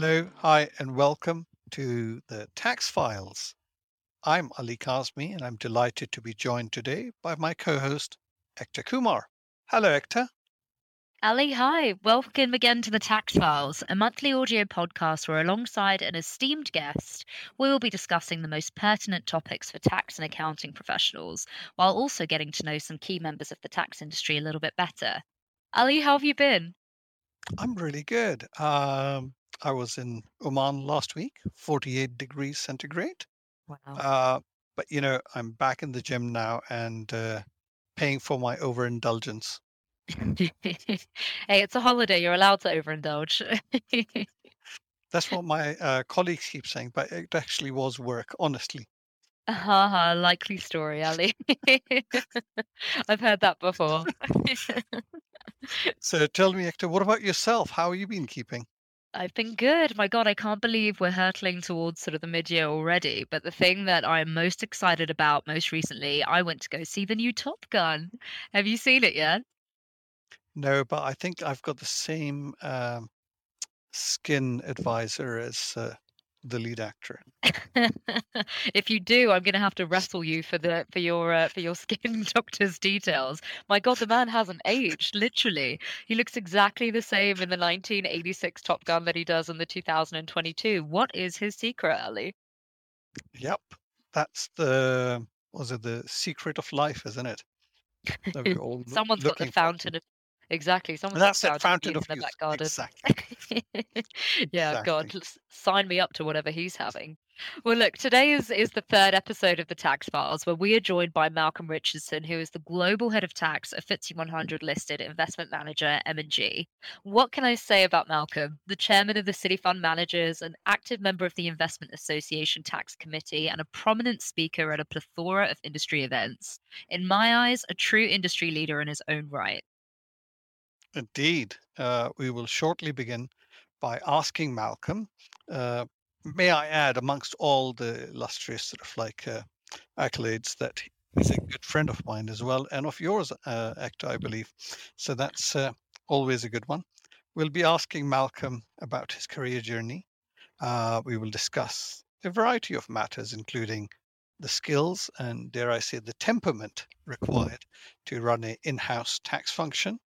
Hello, hi, and welcome to the Tax Files. I'm Ali Kazmi, and I'm delighted to be joined today by my co host, Ektaa Kumar. Hello, Ektaa. Ali, hi. Welcome again to the Tax Files, a monthly audio podcast where, alongside an esteemed guest, we will be discussing the most pertinent topics for tax and accounting professionals, while also getting to know some key members of the tax industry a little bit better. Ali, how have you been? I'm really good. Um, I was in Oman last week, 48 degrees centigrade. Wow. Uh, but, you know, I'm back in the gym now and uh, paying for my overindulgence. hey, it's a holiday. You're allowed to overindulge. That's what my uh, colleagues keep saying, but it actually was work, honestly. Haha, likely story, Ali. I've heard that before. So tell me, Ektaa, what about yourself? How have you been keeping? I've been good. My God, I can't believe we're hurtling towards sort of the mid-year already. But the thing that I'm most excited about most recently, I went to go see the new Top Gun. Have you seen it yet? No, but I think I've got the same um, skin advisor as uh, the lead actor. if you do, I'm going to have to wrestle you for the for your uh, for your skin doctor's details. My God, the man hasn't aged. Literally, he looks exactly the same in the 1986 Top Gun that he does in the 2022. What is his secret, Ali? Yep, that's the was it the secret of life, isn't it? That we're all loo- Someone's got the fountain of exactly. Someone's That's it, fountain of of in the back garden. Exactly. yeah, God, Exactly. s- sign me up to whatever he's having. Well, look, today is is the third episode of the Tax Files, where we are joined by Malcolm Richardson, who is the global head of tax at FTSE 100 listed investment manager M&G. What can I say about Malcolm? The chairman of the City Fund Managers, an active member of the Investment Association Tax Committee, and a prominent speaker at a plethora of industry events. In my eyes, a true industry leader in his own right. Indeed. Uh, we will shortly begin by asking Malcolm. Uh, may I add, amongst all the illustrious sort of like uh, accolades, that he's a good friend of mine as well, and of yours, uh, Ektaa, I believe. So that's uh, always a good one. We'll be asking Malcolm about his career journey. Uh, we will discuss a variety of matters, including the skills and, dare I say, the temperament required to run an in house tax function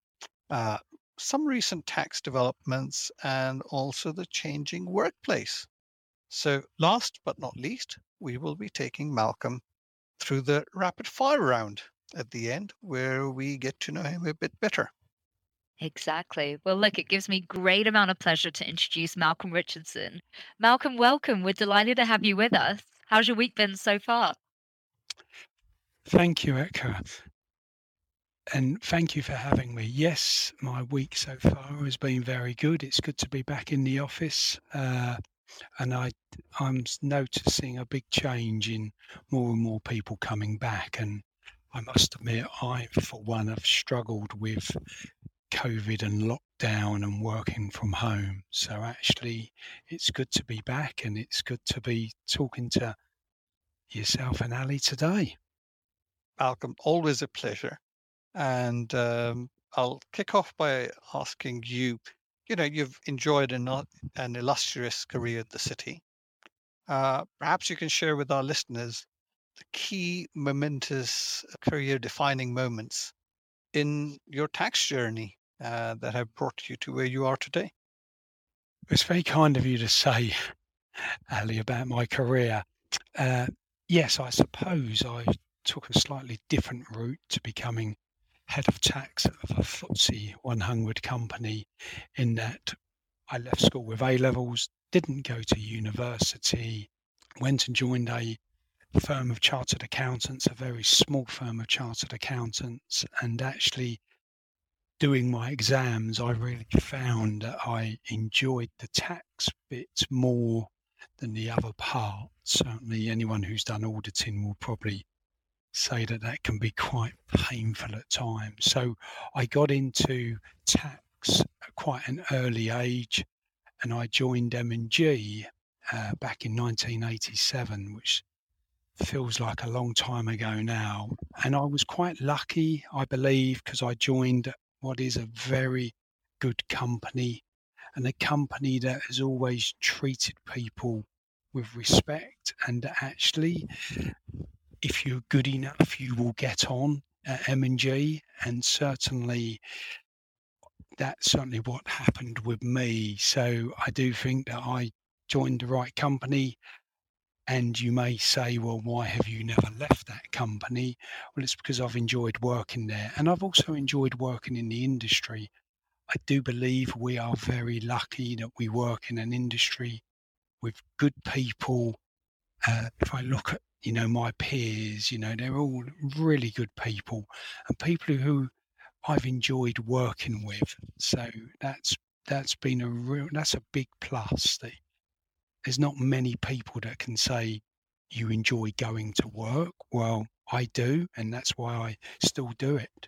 uh, some recent tax developments, and also the changing workplace. So, last but not least, we will be taking Malcolm through the rapid fire round at the end, where we get to know him a bit better. Exactly. Well, look, it gives me great amount of pleasure to introduce Malcolm Richardson. Malcolm, welcome. We're delighted to have you with us. How's your week been so far? Thank you, Ektaa. And thank you for having me. Yes, my week so far has been very good. It's good to be back in the office. Uh, and I, I'm noticing a big change in more and more people coming back. And I must admit, I, for one, have struggled with COVID and lockdown and working from home. So actually, it's good to be back and it's good to be talking to yourself and Ali today. Malcolm, always a pleasure. And um, I'll kick off by asking you you know, you've enjoyed an, an illustrious career at the city. Uh, perhaps you can share with our listeners the key momentous career defining moments in your tax journey uh, that have brought you to where you are today. It's very kind of you to say, Ali, about my career. Uh, yes, I suppose I took a slightly different route to becoming head of tax of a FTSE 100 company in that I left school with A levels, didn't go to university, went and joined a firm of chartered accountants, a very small firm of chartered accountants, and actually doing my exams, I really found that I enjoyed the tax bit more than the other part. Certainly, anyone who's done auditing will probably say that that can be quite painful at times. So, I got into tax at quite an early age, and I joined M&G uh, back in 1987, which feels like a long time ago now. And I was quite lucky, I believe, because I joined what is a very good company and a company that has always treated people with respect and actually if you're good enough you will get on at M&G and certainly that's certainly what happened with me so I do think that I joined the right company and you may say, well, why have you never left that company? Well, it's because I've enjoyed working there. And I've also enjoyed working in the industry. I do believe we are very lucky that we work in an industry with good people. Uh, if I look at, you know, my peers, you know, they're all really good people and people who I've enjoyed working with. So that's that's been a real that's a big plus. That there's not many people that can say you enjoy going to work. Well, I do, and that's why I still do it.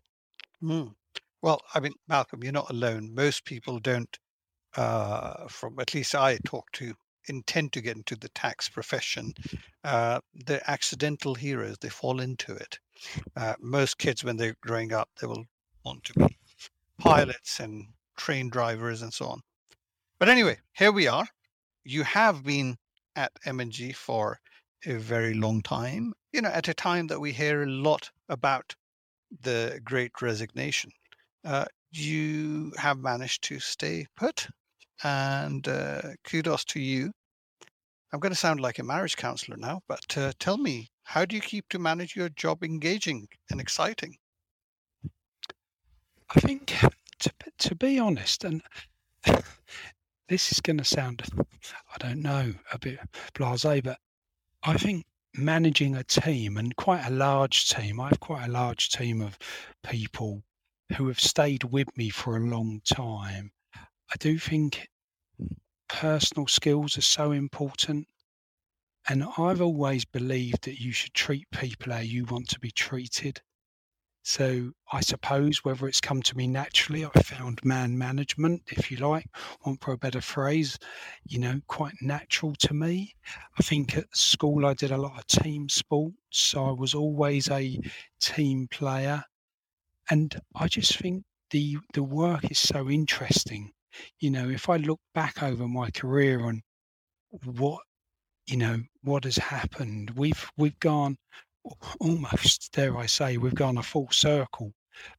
Mm. Well, I mean, Malcolm, you're not alone. Most people don't, uh, from at least I talk to, intend to get into the tax profession. Uh, they're accidental heroes. They fall into it. Uh, most kids, when they're growing up, they will want to be pilots and train drivers and so on. But anyway, here we are you have been at M&G for a very long time, you know, at a time that we hear a lot about the great resignation. Uh, you have managed to stay put, and uh, kudos to you. I'm going to sound like a marriage counselor now, but uh, tell me, how do you keep to manage your job engaging and exciting? I think, to, to be honest, and this is going to sound, I don't know, a bit blase, but I think managing a team and quite a large team, I have quite a large team of people who have stayed with me for a long time. I do think personal skills are so important. And I've always believed that you should treat people how you want to be treated. So I suppose whether it's come to me naturally, I found man management, if you like, want for a better phrase, you know, quite natural to me. I think at school I did a lot of team sports. So I was always a team player. And I just think the the work is so interesting. You know, if I look back over my career and what you know what has happened, we've we've gone almost, dare I say, we've gone a full circle.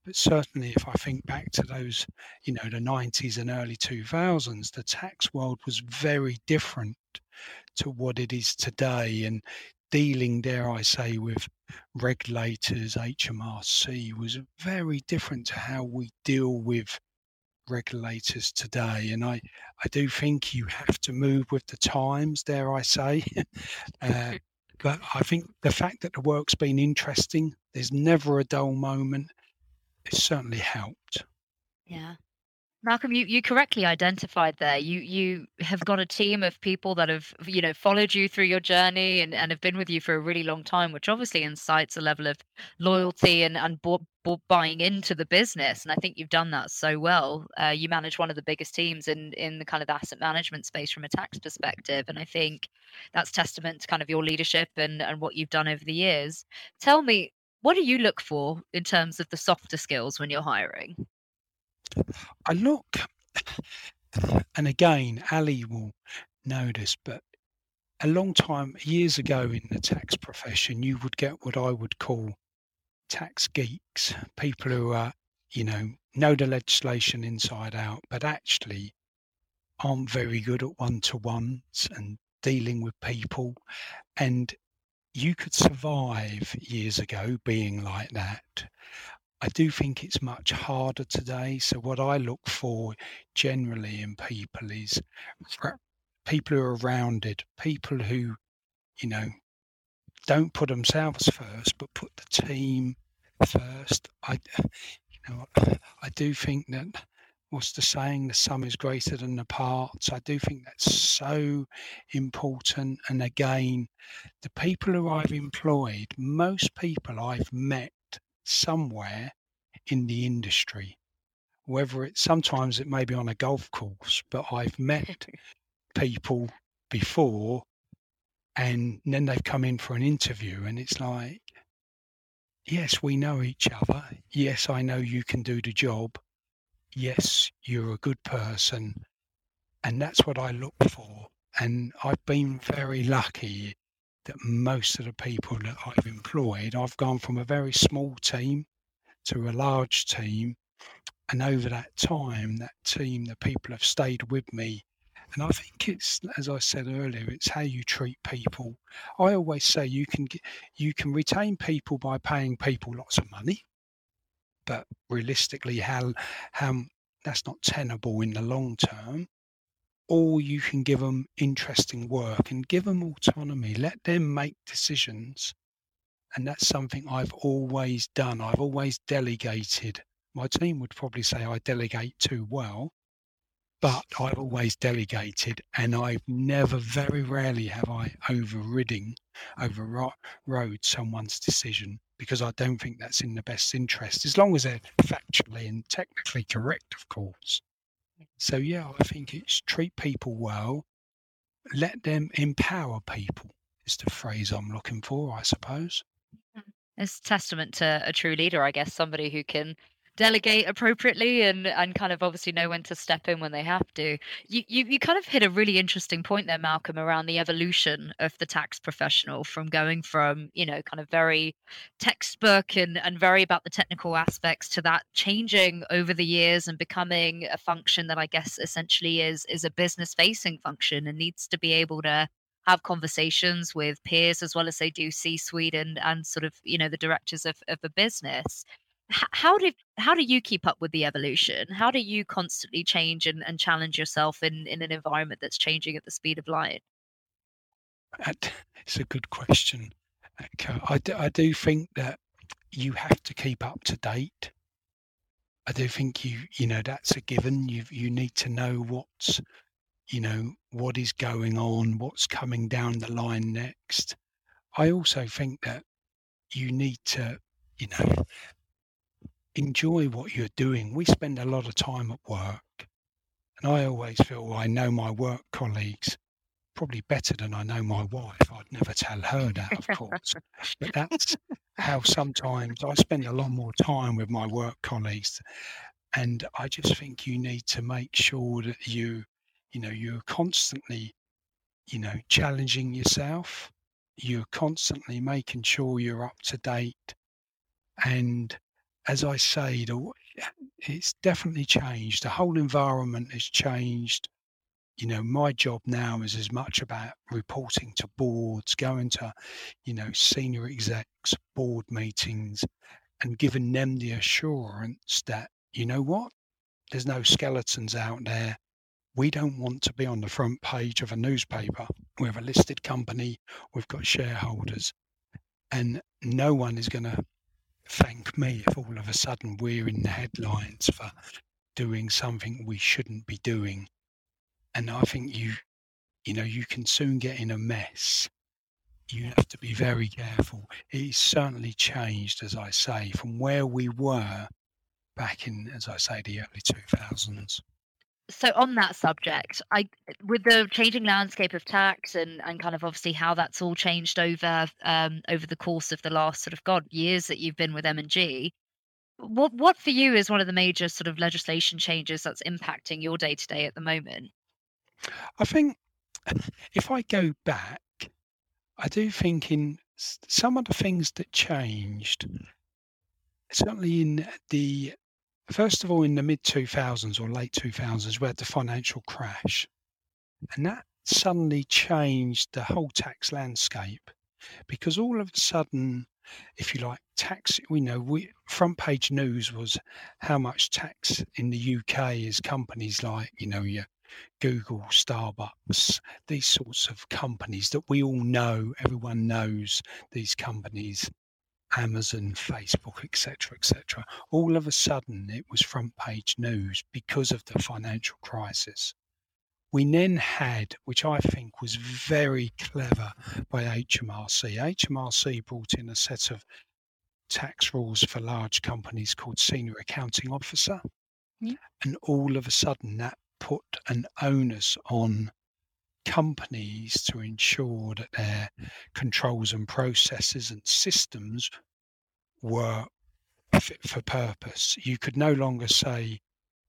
But certainly, if I think back to those, you know, the 90s and early 2000s, the tax world was very different to what it is today. And dealing, dare I say, with regulators, HMRC, was very different to how we deal with regulators today. And I, I do think you have to move with the times, dare I say. uh, but I think the fact that the work's been interesting, there's never a dull moment, it's certainly helped. Yeah. Malcolm, you, you correctly identified there. You you have got a team of people that have you know followed you through your journey and, and have been with you for a really long time, which obviously incites a level of loyalty and and buying into the business. And I think you've done that so well. Uh, you manage one of the biggest teams in in the kind of asset management space from a tax perspective, and I think that's testament to kind of your leadership and and what you've done over the years. Tell me, what do you look for in terms of the softer skills when you're hiring? I look, and again, Ali will this, but a long time, years ago in the tax profession, you would get what I would call tax geeks, people who are, you know, know the legislation inside out, but actually aren't very good at one to ones and dealing with people. And you could survive years ago being like that. I do think it's much harder today. So what I look for generally in people is people who are rounded, people who, you know, don't put themselves first, but put the team first. I, you know, I do think that what's the saying? The sum is greater than the parts. I do think that's so important. And again, the people who I've employed, most people I've met somewhere in the industry. Whether it's sometimes it may be on a golf course, but I've met people before and then they've come in for an interview and it's like, yes, we know each other. Yes, I know you can do the job. Yes, you're a good person. And that's what I look for. And I've been very lucky that most of the people that I've employed, I've gone from a very small team to a large team. And over that time, that team, the people have stayed with me. And I think it's, as I said earlier, it's how you treat people. I always say you can get, you can retain people by paying people lots of money, but realistically, how how that's not tenable in the long term. Or you can give them interesting work and give them autonomy. Let them make decisions. And that's something i've always done. I've always delegated. My team would probably say i delegate too well but i've always delegated and i've never very rarely have i overridden overrode someone's decision because i don't think that's in the best interest as long as they're factually and technically correct of course so yeah, I think it's treat people well, let them empower people is the phrase I'm looking for, I suppose. It's testament to a true leader, I guess, somebody who can delegate appropriately and and kind of obviously know when to step in when they have to. You you, you kind of hit a really interesting point there, Malcolm, around the evolution of the tax professional from going from you know kind of very textbook and and very about the technical aspects to that changing over the years and becoming a function that I guess essentially is is a business facing function and needs to be able to have conversations with peers as well as they do C suite and and sort of you know the directors of, of a business how did how do you keep up with the evolution? How do you constantly change and, and challenge yourself in in an environment that's changing at the speed of light? Uh, it's a good question uh, I do, I do think that you have to keep up to date. I do think you you know that's a given. You you need to know what's you know what is going on what's coming down the line next. I also think that you need to you know enjoy what you're doing. We spend a lot of time at work, and I always feel I know my work colleagues probably better than I know my wife. I'd never tell her that, of course, but that's how sometimes I spend a lot more time with my work colleagues. And I just think you need to make sure that you, you know, you're constantly, you know, challenging yourself. You're constantly making sure you're up to date and as I say, it's definitely changed. The whole environment has changed. You know, my job now is as much about reporting to boards, going to, you know, senior execs, board meetings, and giving them the assurance that, you know what, there's no skeletons out there. We don't want to be on the front page of a newspaper. We're a listed company, we've got shareholders, and no one is going to thank me if all of a sudden we're in the headlines for doing something we shouldn't be doing. And I think you, you know, you can soon get in a mess. You have to be very careful. It's certainly changed, as I say, from where we were back in, as I say, the early 2000s so on that subject i with the changing landscape of tax and and kind of obviously how that's all changed over um over the course of the last sort of god years that you've been with m&g what what for you is one of the major sort of legislation changes that's impacting your day to day at the moment? I think if i go back i do think in some of the things that changed certainly in the First of all, in the mid 2000s or late 2000s, we had the financial crash. And that suddenly changed the whole tax landscape because all of a sudden, if you like, tax, we know we front page news was how much tax in the UK is companies like, you know, your Google, Starbucks, these sorts of companies that we all know, everyone knows these companies Amazon, Facebook, etc., etc. All of a sudden, it was front page news because of the financial crisis. We then had, which I think was very clever by HMRC. HMRC brought in a set of tax rules for large companies called Senior Accounting Officer. Yeah. And all of a sudden, that put an onus on companies to ensure that their controls and processes and systems were fit for purpose. You could no longer say,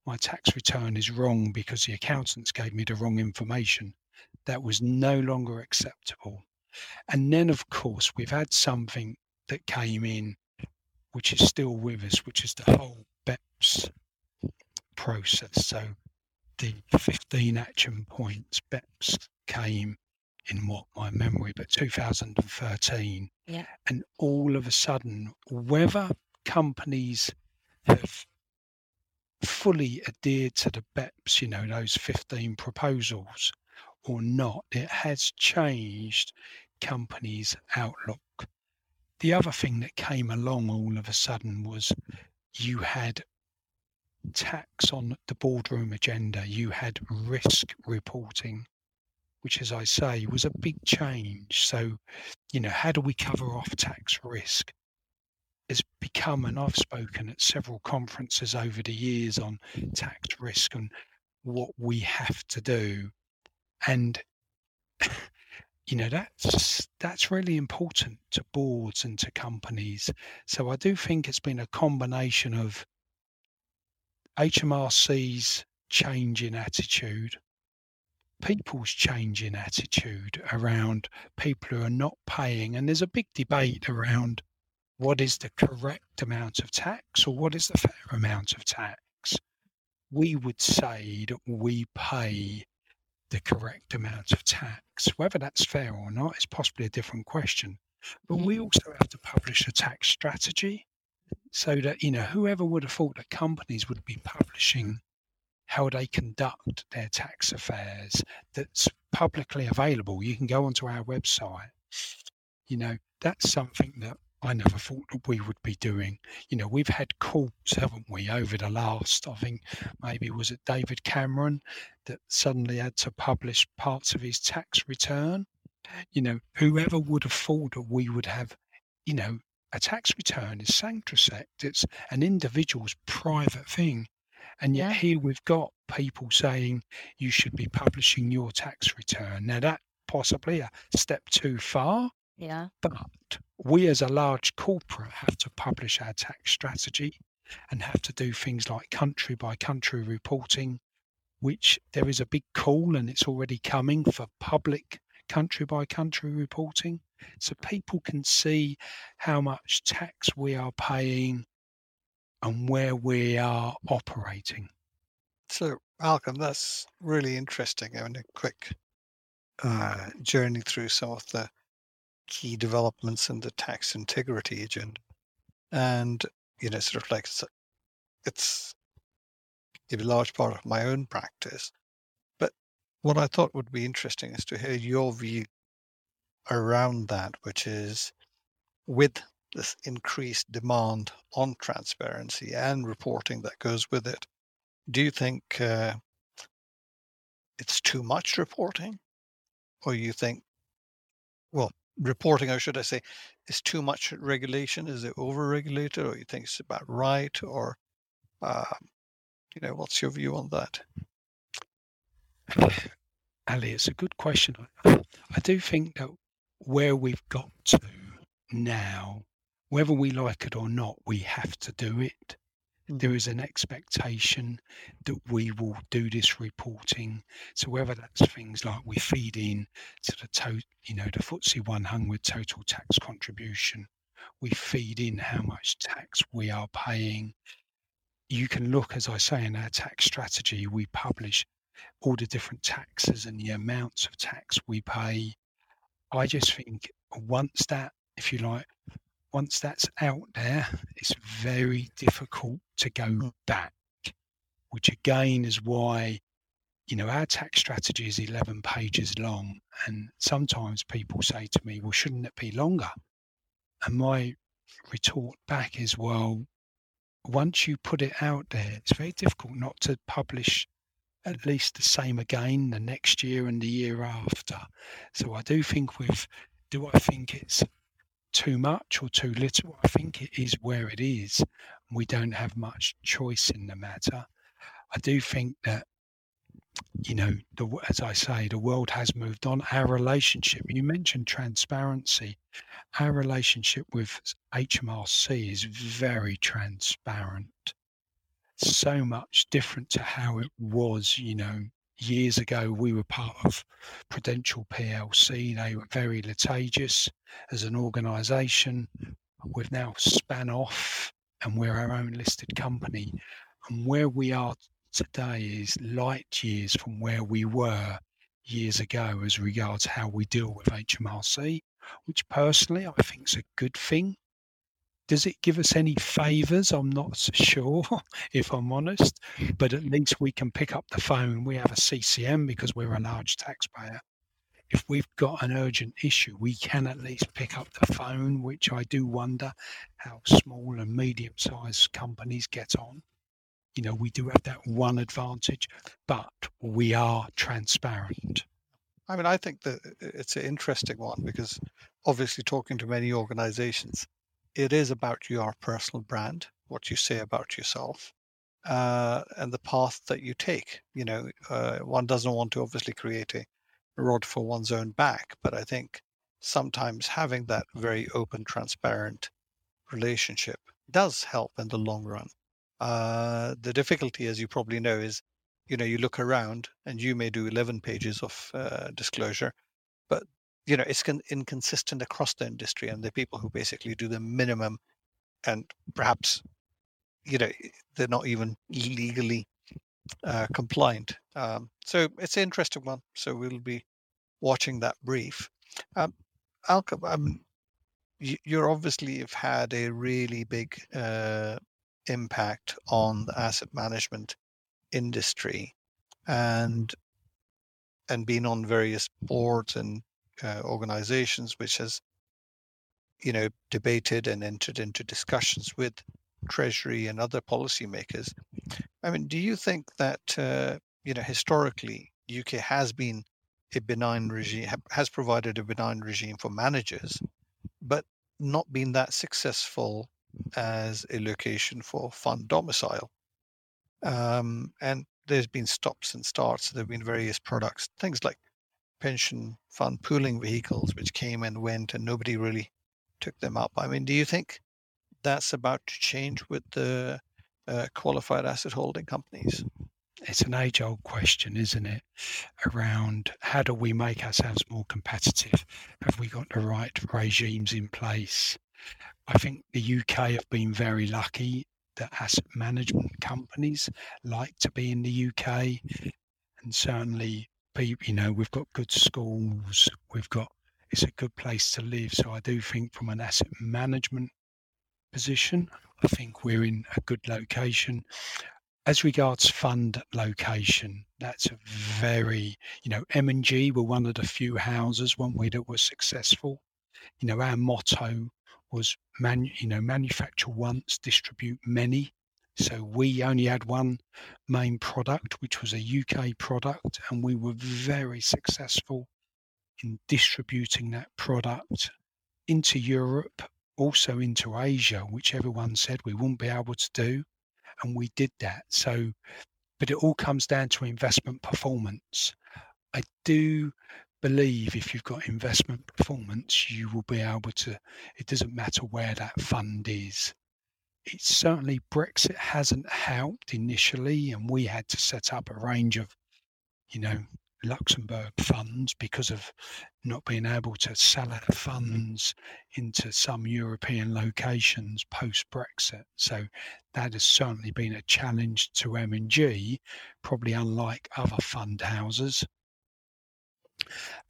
my tax return is wrong because the accountants gave me the wrong information. That was no longer acceptable. And then, of course, we've had something that came in, which is still with us, which is the whole BEPS process. So the 15 action points, BEPS came in what my memory, but 2013. Yeah. And all of a sudden, whether companies have fully adhered to the BEPS, you know, those 15 proposals or not, it has changed companies' outlook. The other thing that came along all of a sudden was you had tax on the boardroom agenda, you had risk reporting, which, as I say, was a big change. So, you know, how do we cover off tax risk? Has become, and I've spoken at several conferences over the years on tax risk and what we have to do. And you know that's that's really important to boards and to companies so i do think it's been a combination of hmrc's change in attitude people's change in attitude around people who are not paying and there's a big debate around what is the correct amount of tax or what is the fair amount of tax we would say that we pay the correct amount of tax. Whether that's fair or not is possibly a different question. But we mm. also have to publish a tax strategy so that, you know, whoever would have thought that companies would be publishing how they conduct their tax affairs that's publicly available. You can go onto our website. You know, that's something that I never thought that we would be doing. You know, we've had calls, haven't we, over the last, I think maybe was it David Cameron that suddenly had to publish parts of his tax return. You know, whoever would have thought that we would have, you know, a tax return is sanctusect. It's an individual's private thing. And yet Yeah. here we've got people saying you should be publishing your tax return. Now that possibly a step too far, Yeah. but we as a large corporate have to publish our tax strategy and have to do things like country by country reporting, which there is a big call and it's already coming for public country by country reporting. So people can see how much tax we are paying and where we are operating. So, Malcolm, that's really interesting. Having a quick uh, journey through some of the key developments in the tax integrity agenda, and you know, sort of like it's, it's a large part of my own practice. What I thought would be interesting is to hear your view around that, which is with this increased demand on transparency and reporting that goes with it. Do you think uh, it's too much reporting, or you think, well, reporting, or should I say, is too much regulation? Is it over-regulated, or you think it's about right, or uh, you know, what's your view on that? Ali, it's a good question. I, do think that where we've got to now, whether we like it or not, we have to do it. Mm. There is an expectation that we will do this reporting. So whether that's things like we feed in to the to, you know, the FTSE 100 total tax contribution, we feed in how much tax we are paying. You can look, as I say, in our tax strategy, we publish all the different taxes and the amounts of tax we pay. I just think once that, if you like, once that's out there, it's very difficult to go mm. back, which again is why, you know, our tax strategy is 11 pages long. And sometimes people say to me, well, shouldn't it be longer? And my retort back is, well, once you put it out there, it's very difficult not to publish at least the same again the next year and the year after. So I do think with, do I think it's too much or too little? I think it is where it is. We don't have much choice in the matter. I do think that, you know, the, as I say, the world has moved on. Our relationship, you mentioned transparency. Our relationship with HMRC is very transparent. So much different to how it was, you know, years ago. We were part of Prudential PLC. They were very litigious as an organisation. We've now span off and we're our own listed company. And where we are today is light years from where we were years ago as regards how we deal with HMRC, which personally I think is a good thing. Does it give us any favours? I'm not so sure, if I'm honest, but at least we can pick up the phone. We have a CCM because we're a large taxpayer. If we've got an urgent issue, we can at least pick up the phone, which I do wonder how small and medium sized companies get on. You know, we do have that one advantage, but we are transparent. I mean, I think that it's an interesting one because obviously, talking to many organizations, it is about your personal brand, what you say about yourself, uh, and the path that you take. You know, uh, one doesn't want to obviously create a rod for one's own back, but I think sometimes having that very open, transparent relationship does help in the long run. Uh, the difficulty, as you probably know, is you know you look around and you may do 11 pages of uh, disclosure, but you know it's con- inconsistent across the industry, and the people who basically do the minimum, and perhaps you know they're not even legally uh, compliant. Um, so it's an interesting one. So we'll be watching that brief. Um, um, you, you're obviously have had a really big uh, impact on the asset management industry, and and been on various boards and uh, organizations, which has you know debated and entered into discussions with Treasury and other policymakers. I mean, do you think that uh, you know historically UK has been a benign regime, has provided a benign regime for managers, but not been that successful as a location for fund domicile? Um, and there's been stops and starts. There have been various products, things like pension fund pooling vehicles, which came and went, and nobody really took them up. I mean, do you think that's about to change with the uh, qualified asset holding companies? It's an age old question, isn't it? Around how do we make ourselves more competitive? Have we got the right regimes in place? I think the UK have been very lucky that asset management companies like to be in the UK, and certainly, you know, we've got good schools, we've got it's a good place to live. So I do think from an asset management position. I think we're in a good location. As regards fund location, that's a very, you know, M&G were one of the few houses, weren't we, that were successful. You know, our motto was, man, you know, manufacture once, distribute many. So we only had one main product, which was a UK product, and we were very successful in distributing that product into Europe also into Asia, which everyone said we wouldn't be able to do. And we did that. So, but it all comes down to investment performance. I do believe if you've got investment performance, you will be able to, it doesn't matter where that fund is. It's certainly Brexit hasn't helped initially, and we had to set up a range of, you know, Luxembourg funds because of not being able to sell our funds into some European locations post Brexit. So that has certainly been a challenge to M&G, probably unlike other fund houses.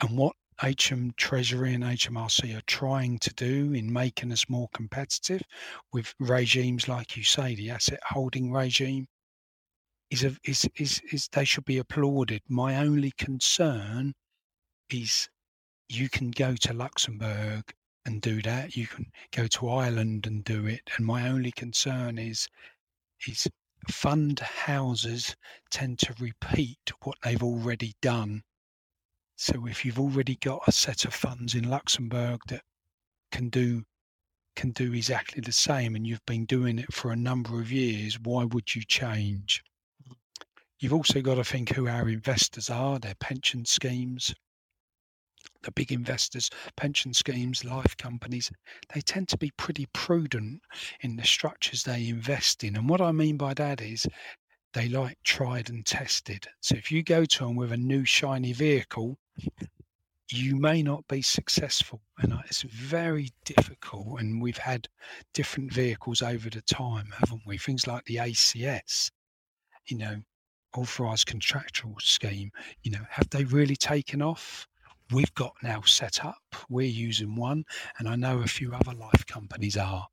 And what HM Treasury and HMRC are trying to do in making us more competitive with regimes like you say, the asset holding regime, is a, is is is they should be applauded. My only concern is you can go to Luxembourg and do that. You can go to Ireland and do it. And my only concern is is fund houses tend to repeat what they've already done. So if you've already got a set of funds in Luxembourg that can do can do exactly the same and you've been doing it for a number of years, why would you change? You've also got to think who our investors are, their pension schemes. the big investors, pension schemes, life companies, they tend to be pretty prudent in the structures they invest in. And what I mean by that is they like tried and tested. So if you go to them with a new shiny vehicle, you may not be successful. And it's very difficult. And we've had different vehicles over the time, haven't we? Things like the ACS, you know, authorized contractual scheme, you know, have they really taken off? We've got now set up, we're using one, and I know a few other life companies are,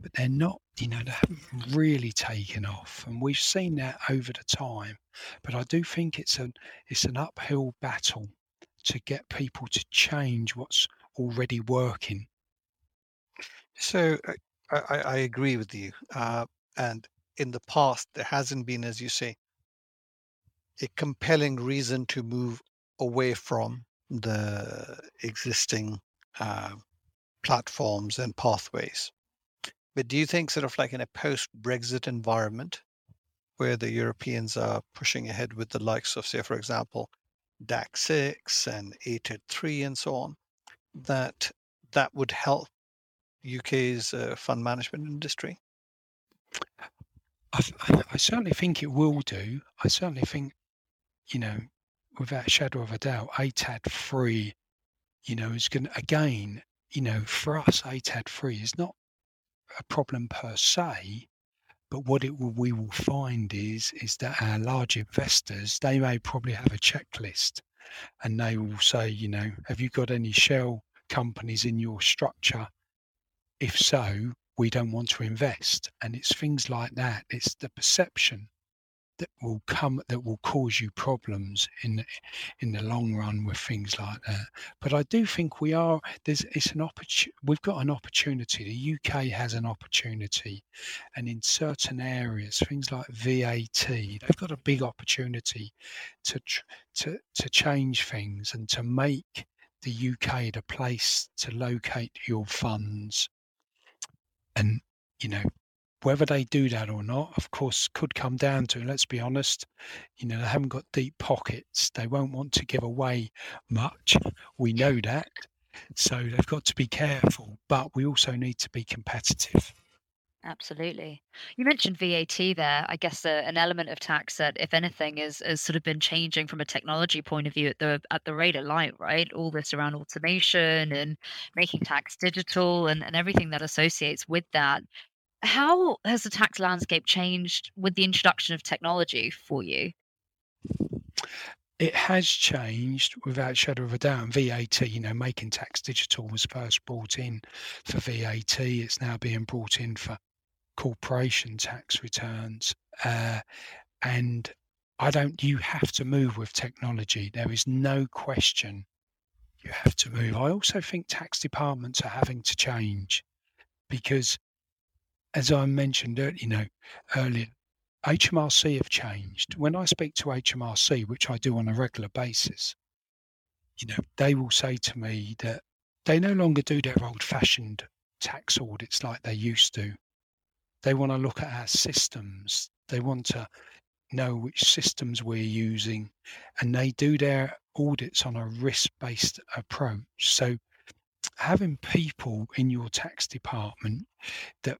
but they're not, you know, they haven't really taken off. And we've seen that over the time. But I do think it's an it's an uphill battle to get people to change what's already working. So I, I, agree with you. Uh, and in the past, there hasn't been, as you say, a compelling reason to move away from the existing uh, platforms and pathways. But do you think, sort of like in a post Brexit environment, where the Europeans are pushing ahead with the likes of, say, for example, DAC 6 and ATAD 3 and so on, that that would help UK's uh, fund management industry? I, I, I certainly think it will do. I certainly think, you know, without a shadow of a doubt, ATAD 3, you know, is going to, again, you know, for us, ATAD 3 is not a problem per se, but what it will, we will find is is that our large investors they may probably have a checklist, and they will say, you know, have you got any shell companies in your structure? If so, we don't want to invest. And it's things like that. It's the perception that will come that will cause you problems in in the long run with things like that. But I do think we are there's it's an opportunity. We've got an opportunity. The UK has an opportunity, and in certain areas, things like VAT, they've got a big opportunity to to to change things and to make the UK the place to locate your funds. And you know whether they do that or not, of course, could come down to, let's be honest, you know, they haven't got deep pockets. They won't want to give away much. We know that. So they've got to be careful, but we also need to be competitive. Absolutely. You mentioned VAT there. I guess uh, an element of tax that, if anything, is has sort of been changing from a technology point of view at the at the rate of light, right? All this around automation and making tax digital and, and everything that associates with that. How has the tax landscape changed with the introduction of technology for you? It has changed without shadow of a doubt. VAT, you know, making tax digital was first brought in for VAT. It's now being brought in for corporation tax returns. Uh, and I don't, you have to move with technology. There is no question you have to move. I also think tax departments are having to change because as I mentioned, you know, earlier, HMRC have changed. When I speak to HMRC, which I do on a regular basis, you know, they will say to me that they no longer do their old-fashioned tax audits like they used to. They want to look at our systems. They want to know which systems we're using, and they do their audits on a risk-based approach. So having people in your tax department that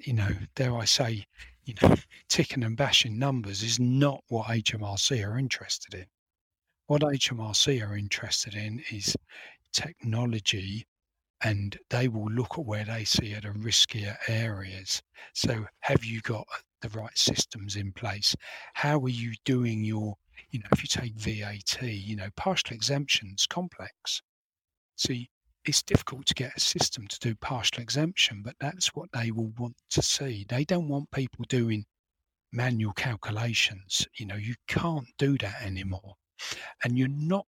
you know, dare I say, you know, ticking and bashing numbers is not what HMRC are interested in. What HMRC are interested in is technology and they will look at where they see are riskier areas. So have you got the right systems in place? How are you doing your, you know, if you take VAT, you know, partial exemptions complex. See, it's difficult to get a system to do partial exemption, but that's what they will want to see. They don't want people doing manual calculations. You know, you can't do that anymore. And you're not,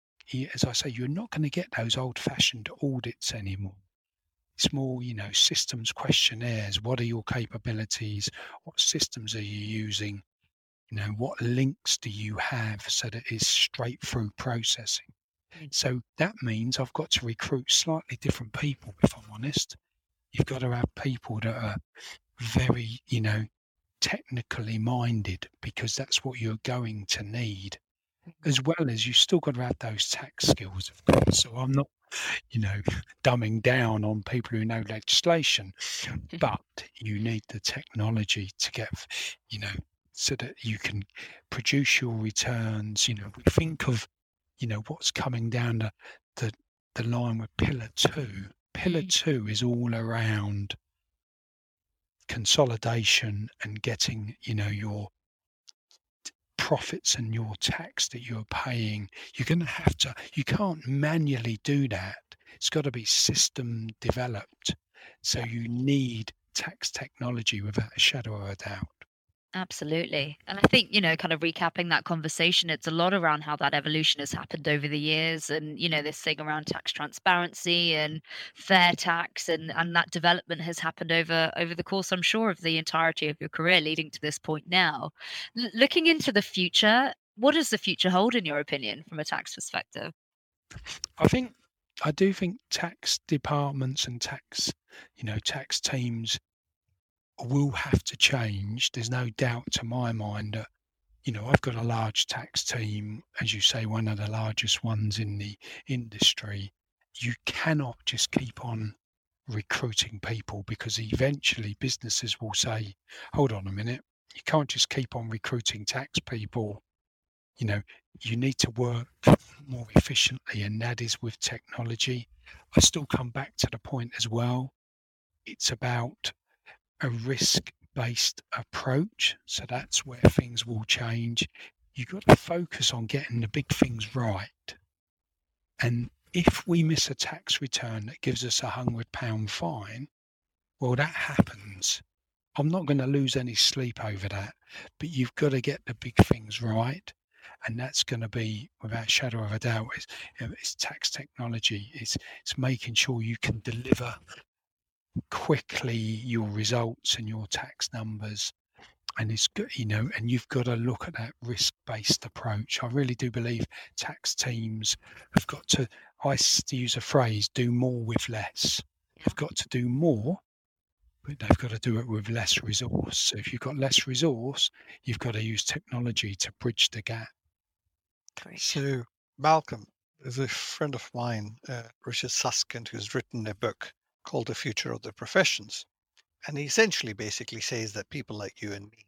as I say, you're not going to get those old fashioned audits anymore. It's more, you know, systems questionnaires. What are your capabilities? What systems are you using? You know, what links do you have so that it's straight through processing? So that means I've got to recruit slightly different people, if I'm honest. You've got to have people that are very, you know, technically minded because that's what you're going to need. Mm-hmm. as well as you've still got to have those tax skills, of course. So I'm not, you know, dumbing down on people who know legislation, but you need the technology to get, you know, so that you can produce your returns. You know, we think of, you know, what's coming down the the, the line with pillar two. Pillar Mm. two is all around consolidation and getting, you know, your profits and your tax that you're paying. You're going to have to, you can't manually do that. It's got to be system developed. So you need tax technology without a shadow of a doubt. Absolutely. And I think, you know, kind of recapping that conversation, it's a lot around how that evolution has happened over the years and, you know, this thing around tax transparency and fair tax and and that development has happened over over the course, I'm sure, of the entirety of your career leading to this point now. L- looking into the future, what does the future hold in your opinion from a tax perspective? I think I do think tax departments and tax, you know, tax teams will have to change. There's no doubt to my mind that, you know, I've got a large tax team, as you say, one of the largest ones in the industry. You cannot just keep on recruiting people because eventually businesses will say, hold on a minute, you can't just keep on recruiting tax people. You know, you need to work more efficiently, and that is with technology. I still come back to the point as well. It's about a risk based approach. So that's where things will change. You've got to focus on getting the big things right. And if we miss a tax return that gives us a hundred pound fine, well, that happens. I'm not going to lose any sleep over that, but you've got to get the big things right. And that's going to be, without shadow of a doubt, it's, it's tax technology. It's, it's making sure you can deliver quickly your results and your tax numbers. And it's good you know and you've got to look at that risk-based approach. I really do believe tax teams have got to i s- to use a phrase do more with less. They've got to do more but they've got to do it with less resource. So if you've got less resource you've got to use technology to bridge the gap. Great. So, Malcolm, there's a friend of mine, uh, Richard Susskind, who's written a book called The Future of the Professions. And he essentially basically says that people like you and me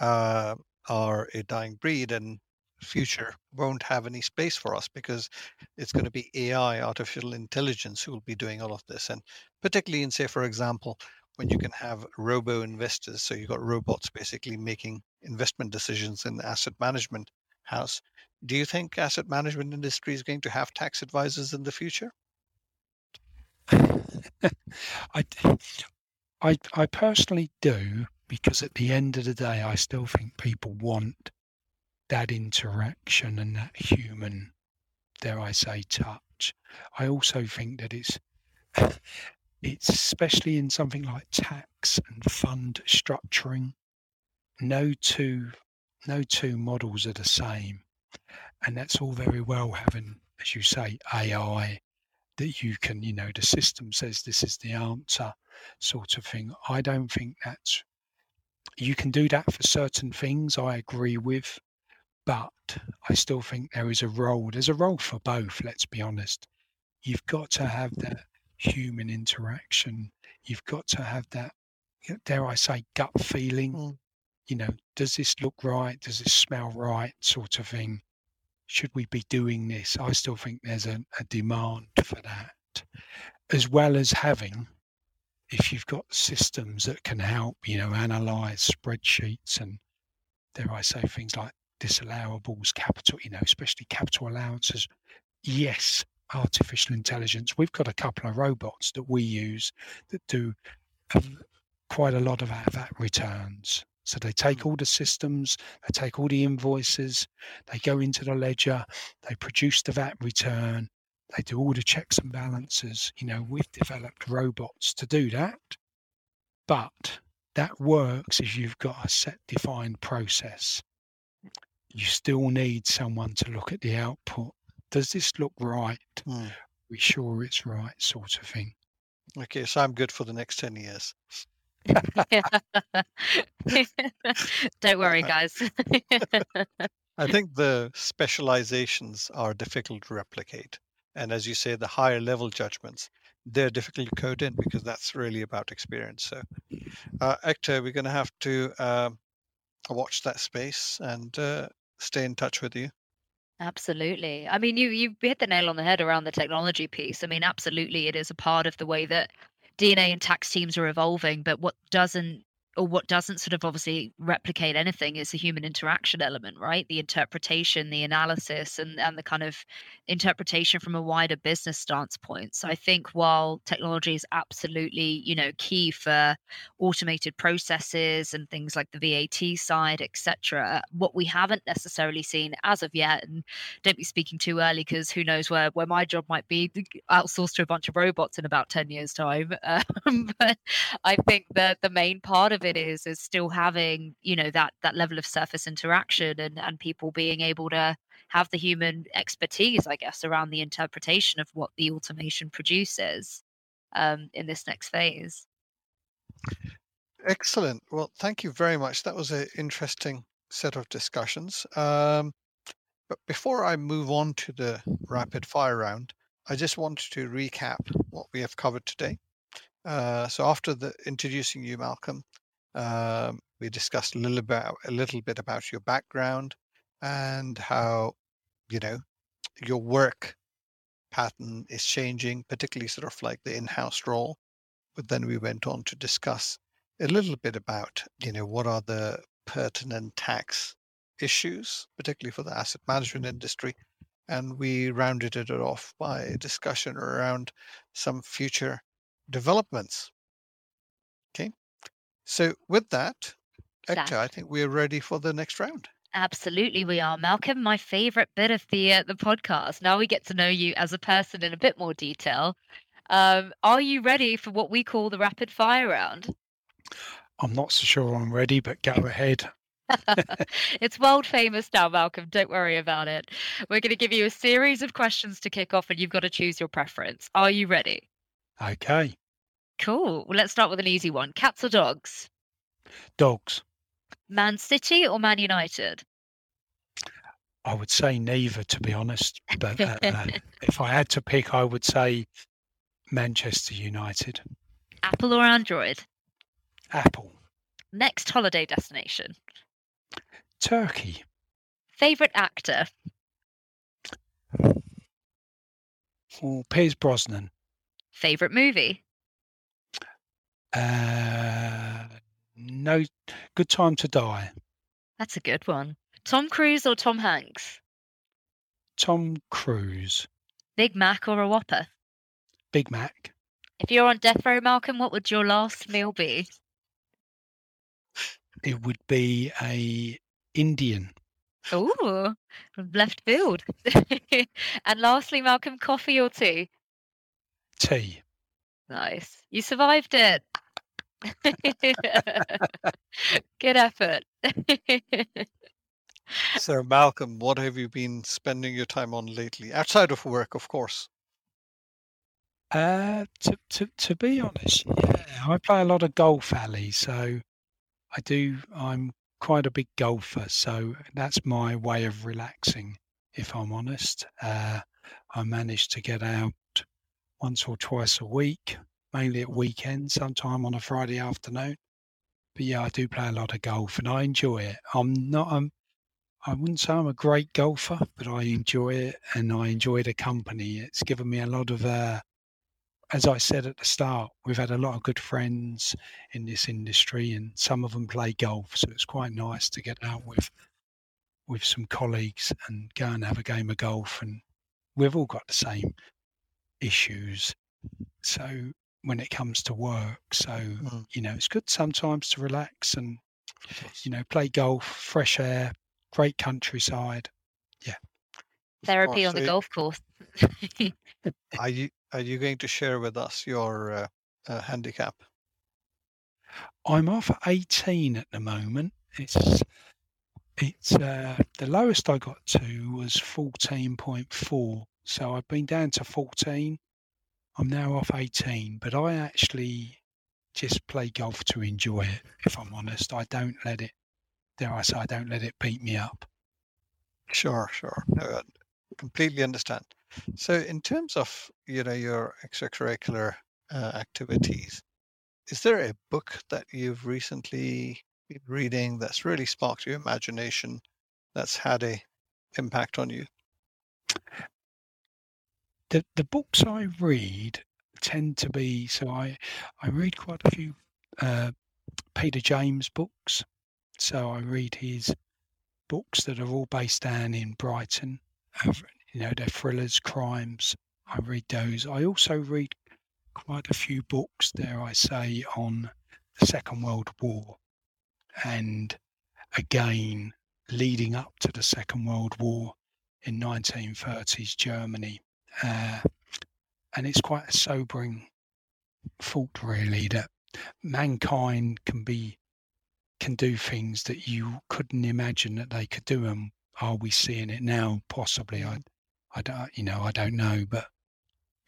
uh, are a dying breed and future won't have any space for us because it's going to be AI, artificial intelligence, who will be doing all of this. And particularly in, say, for example, when you can have robo investors, so you've got robots basically making investment decisions in the asset management house. Do you think asset management industry is going to have tax advisors in the future? I, I, I personally do because at the end of the day, I still think people want that interaction and that human, dare I say, touch. I also think that it's it's especially in something like tax and fund structuring. No two no two models are the same, and that's all very well having, as you say, AI that you can, you know, the system says this is the answer, sort of thing. I don't think that's you can do that for certain things. I agree with, but I still think there is a role. There's a role for both. Let's be honest. You've got to have that human interaction. You've got to have that, dare I say, gut feeling. Mm. You know, does this look right? Does this smell right? Sort of thing. Should we be doing this? I still think there's a, a demand for that, as well as having, if you've got systems that can help, you know, analyze spreadsheets and, dare I say, things like disallowables, capital, you know, especially capital allowances. Yes, artificial intelligence. We've got a couple of robots that we use that do um, quite a lot of VAT returns. So they take all the systems, they take all the invoices, they go into the ledger, they produce the VAT return, they do all the checks and balances. You know, we've developed robots to do that, but that works if you've got a set defined process. You still need someone to look at the output. Does this look right? Mm. We sure it's right, sort of thing. Okay, so I'm good for the next 10 years. Don't worry, guys. I think the specializations are difficult to replicate. And as you say, the higher level judgments, they're difficult to code in because that's really about experience. So, uh, Ektaa, we're going to have to uh, watch that space and uh, stay in touch with you. Absolutely. I mean, you you hit the nail on the head around the technology piece. I mean, absolutely, it is a part of the way that DNA and tax teams are evolving. But what doesn't or what doesn't sort of obviously replicate anything is the human interaction element, right? The interpretation, the analysis, and and the kind of interpretation from a wider business stance point. So I think while technology is absolutely, you know, key for automated processes and things like the VAT side, etc., what we haven't necessarily seen as of yet, and don't be speaking too early because who knows where where my job might be outsourced to a bunch of robots in about ten years' time. Um, but I think that the main part of it is is still having you know that that level of surface interaction and and people being able to have the human expertise i guess around the interpretation of what the automation produces um, in this next phase. Excellent. Well thank you very much. That was an interesting set of discussions. Um, but before i move on to the rapid fire round i just wanted to recap what we have covered today. Uh, so after the introducing you, Malcolm, um, we discussed a little bit a little bit about your background and how you know your work pattern is changing, particularly sort of like the in-house role. But then we went on to discuss a little bit about you know what are the pertinent tax issues, particularly for the asset management industry. And we rounded it off by a discussion around some future developments so with that, Ektaa, I think we're ready for the next round. Absolutely, we are. Malcolm, my favorite bit of the uh, the podcast. Now we get to know you as a person in a bit more detail. Um, are you ready for what we call the rapid fire round? I'm not so sure I'm ready, but go ahead. it's world famous now, Malcolm. Don't worry about it. We're going to give you a series of questions to kick off, and you've got to choose your preference. Are you ready? Okay. Cool. Well, let's start with an easy one. Cats or dogs? Dogs. Man City or Man United? I would say neither, to be honest. But uh, uh, if I had to pick, I would say Manchester United. Apple or Android? Apple. Next holiday destination? Turkey. Favorite actor? Oh, Pierce Brosnan. Favorite movie? Uh, no, Good Time to Die. That's a good one. Tom Cruise or Tom Hanks? Tom Cruise. Big Mac or a Whopper? Big Mac. If you're on death row, Malcolm, what would your last meal be? It would be a Indian. Oh, left field. and lastly, Malcolm, coffee or tea? Tea. Nice. You survived it. Good effort. so, Malcolm, what have you been spending your time on lately, outside of work, of course? Uh, to to to be honest, yeah, I play a lot of golf, Ali. So I do. I'm quite a big golfer, so that's my way of relaxing. If I'm honest, uh, I manage to get out once or twice a week mainly at weekends, sometime on a Friday afternoon. But yeah, I do play a lot of golf and I enjoy it. I'm not, um, I wouldn't say I'm a great golfer, but I enjoy it and I enjoy the company. It's given me a lot of, uh, as I said at the start, we've had a lot of good friends in this industry and some of them play golf. So it's quite nice to get out with with some colleagues and go and have a game of golf and we've all got the same issues. So when it comes to work. So, mm. you know, it's good sometimes to relax and, you know, play golf, fresh air, great countryside. Yeah. Therapy on the golf course. are you are you going to share with us your uh, uh, handicap? I'm off 18 at the moment. It's it's uh, the lowest I got to was 14.4. So I've been down to 14 I'm now off 18, but I actually just play golf to enjoy it. If I'm honest, I don't let it. Dare I say, I don't let it beat me up. Sure, sure. No, I completely understand. So, in terms of you know your extracurricular uh, activities, is there a book that you've recently been reading that's really sparked your imagination, that's had a impact on you? The the books I read tend to be so I I read quite a few uh, Peter James books. So I read his books that are all based down in Brighton. You know, they're thrillers, crimes. I read those. I also read quite a few books, dare I say, on the Second World War. And again, leading up to the Second World War in 1930s Germany. Uh, and it's quite a sobering thought, really, that mankind can be can do things that you couldn't imagine that they could do and are we seeing it now? Possibly. I i don't you know i don't know but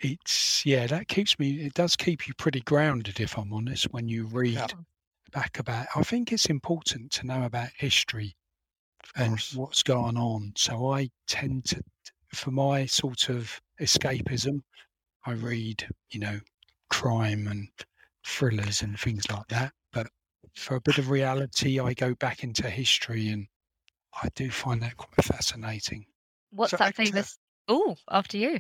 it's yeah that keeps me it does keep you pretty grounded if i'm honest when you read Yeah. back about i think it's important to know about history and what's going on. So i tend to for my sort of escapism i read you know crime and thrillers and things like that but for a bit of reality i go back into history and i do find that quite fascinating What's So that Ektaa- famous? Oh, after you.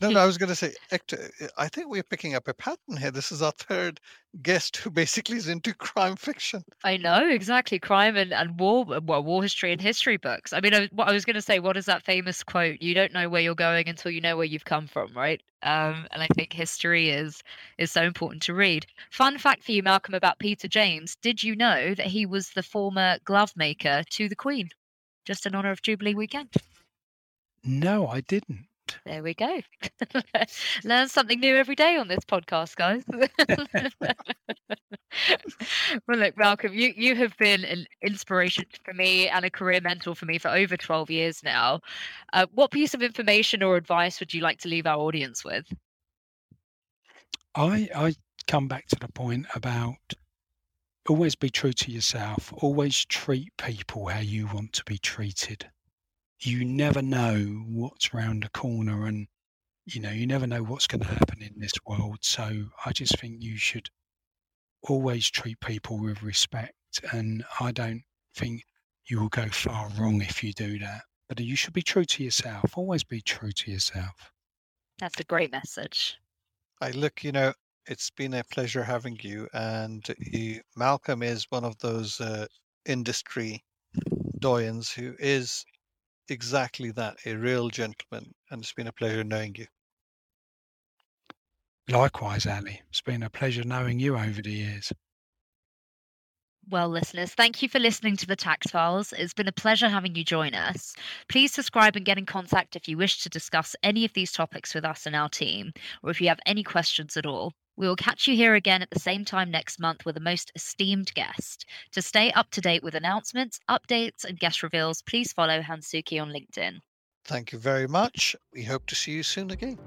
No, no, I was going to say, Ektaa, I think we're picking up a pattern here. This is our third guest who basically is into crime fiction. I know exactly crime and, and war, well, war history and history books. I mean, I, what I was going to say, what is that famous quote? You don't know where you're going until you know where you've come from, right? Um, and I think history is is so important to read. Fun fact for you, Malcolm, about Peter James: Did you know that he was the former glove maker to the Queen, just in honor of Jubilee weekend? no i didn't There we go. Learn something new every day on this podcast, guys. well, look, Malcolm, you, you have been an inspiration for me and a career mentor for me for over 12 years now. Uh, what piece of information or advice would you like to leave our audience with? I I come back to the point about always be true to yourself. Always treat people how you want to be treated. You never know what's round the corner, and you know you never know what's going to happen in this world. So I just think you should always treat people with respect, and I don't think you will go far wrong if you do that. But you should be true to yourself. Always be true to yourself. That's a great message. I look, you know, it's been a pleasure having you. And you, Malcolm is one of those uh, industry doyens who is exactly that a real gentleman. And it's been a pleasure knowing you. Likewise, Ali. It's been a pleasure knowing you over the years. Well, listeners, thank you for listening to the Tax Files. It's been a pleasure having you join us. Please subscribe and get in contact if you wish to discuss any of these topics with us and our team, or if you have any questions at all. We will catch you here again at the same time next month with a most esteemed guest. To stay up to date with announcements, updates, and guest reveals, please follow Hansuke on LinkedIn. Thank you very much. We hope to see you soon again.